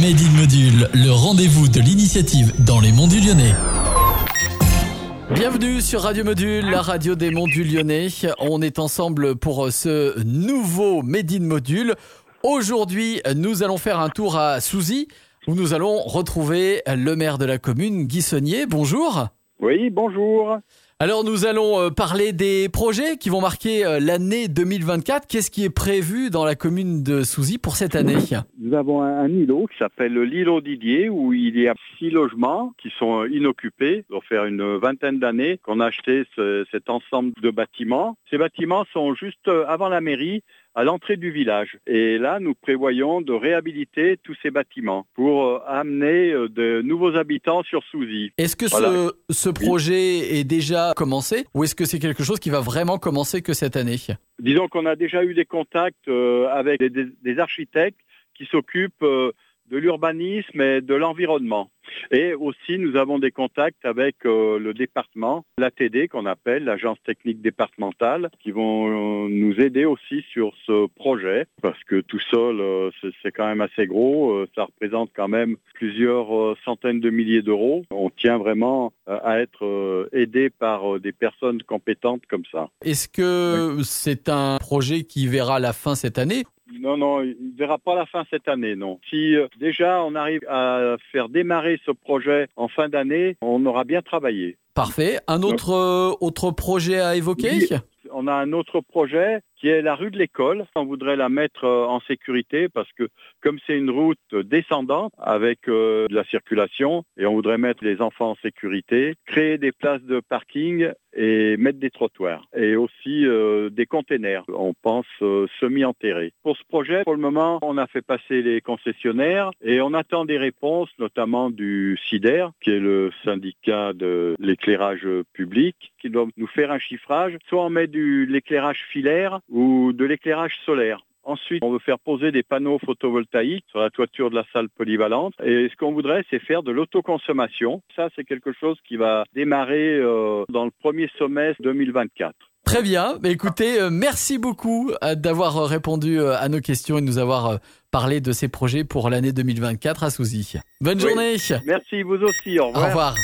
Made in Module, le rendez-vous de l'initiative dans les monts du Lyonnais. Bienvenue sur Radio Module, la radio des monts du Lyonnais. On est ensemble pour ce nouveau Made in Module. Aujourd'hui, nous allons faire un tour à Souzy, où nous allons retrouver le maire de la commune, Guy Bonjour. Oui, bonjour. Alors nous allons euh, parler des projets qui vont marquer euh, l'année 2024. Qu'est-ce qui est prévu dans la commune de Souzy pour cette année? Nous avons un, îlot qui s'appelle l'îlot Didier où il y a six logements qui sont euh, inoccupés. Ça faire une vingtaine d'années qu'on a acheté cet ensemble de bâtiments. Ces bâtiments sont juste avant la mairie à l'entrée du village. Et là, nous prévoyons de réhabiliter tous ces bâtiments pour euh, amener euh, de nouveaux habitants sur Souzy. Est-ce que ce, ce, projet est déjà commencé ou est-ce que c'est quelque chose qui va vraiment commencer que cette année? Disons qu'on a déjà eu des contacts euh, avec des, des architectes qui s'occupent de l'urbanisme et de l'environnement. Et aussi, nous avons des contacts avec euh, le département, l'ATD qu'on appelle l'Agence technique départementale, qui vont euh, nous aider aussi sur ce projet, parce que tout seul, euh, c'est quand même assez gros, ça représente quand même plusieurs centaines de milliers d'euros. On tient vraiment à être aidé par des personnes compétentes comme ça. Est-ce que c'est un projet qui verra la fin cette année non, non, il ne verra pas la fin cette année, non. Si euh, déjà on arrive à faire démarrer ce projet en fin d'année, on aura bien travaillé. Parfait. Un autre, euh, autre projet à évoquer On a un autre projet qui est la rue de l'école. On voudrait la mettre euh, en sécurité parce que comme c'est une route descendante avec de la circulation et on voudrait mettre les enfants en sécurité, créer des places de parking et mettre des trottoirs et aussi euh, des containers, on pense euh, semi-enterrés. Pour ce projet, pour le moment, on a fait passer les concessionnaires et on attend des réponses, notamment du CIDER, qui est le syndicat de l'éclairage public, qui doit nous faire un chiffrage. Soit on met de l'éclairage filaire ou de l'éclairage solaire. Ensuite, on veut faire poser des panneaux photovoltaïques sur la toiture de la salle polyvalente. Et ce qu'on voudrait, c'est faire de l'autoconsommation. Ça, c'est quelque chose qui va démarrer euh, dans le premier semestre 2024. Très bien. Écoutez, euh, merci beaucoup euh, d'avoir répondu à nos questions et de nous avoir parlé de ces projets pour l'année 2024 à Souzy. Bonne journée. Merci, vous aussi. Au revoir. Au revoir.